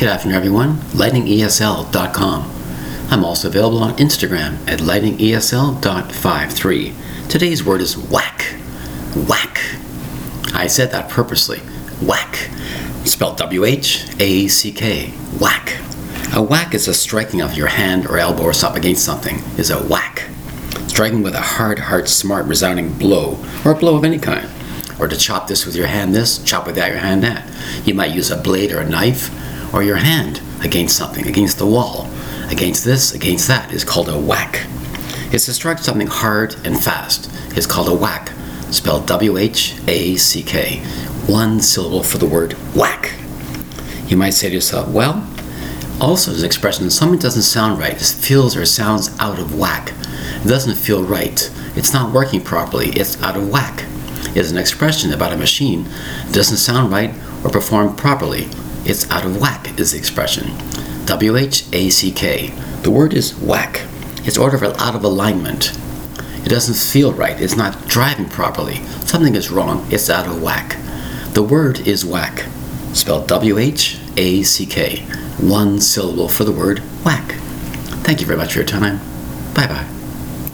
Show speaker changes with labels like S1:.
S1: Good afternoon, everyone. LightningESL.com. I'm also available on Instagram at lightningesl.53. Today's word is whack. Whack. I said that purposely. Whack. Spelled W H A C K. Whack. A whack is a striking of your hand or elbow or something against something, is a whack. Striking with a hard, hard, smart, resounding blow, or a blow of any kind. Or to chop this with your hand this, chop with that your hand that. You might use a blade or a knife or your hand against something, against the wall, against this, against that, is called a whack. It's to strike something hard and fast. It's called a whack, spelled W H A C K. One syllable for the word whack. You might say to yourself, well, also is an expression something doesn't sound right. It feels or sounds out of whack. It doesn't feel right. It's not working properly. It's out of whack. It is an expression about a machine that doesn't sound right or perform properly. It's out of whack, is the expression. W H A C K. The word is whack. It's out of alignment. It doesn't feel right. It's not driving properly. Something is wrong. It's out of whack. The word is whack, spelled W H A C K. One syllable for the word whack. Thank you very much for your time. Bye bye.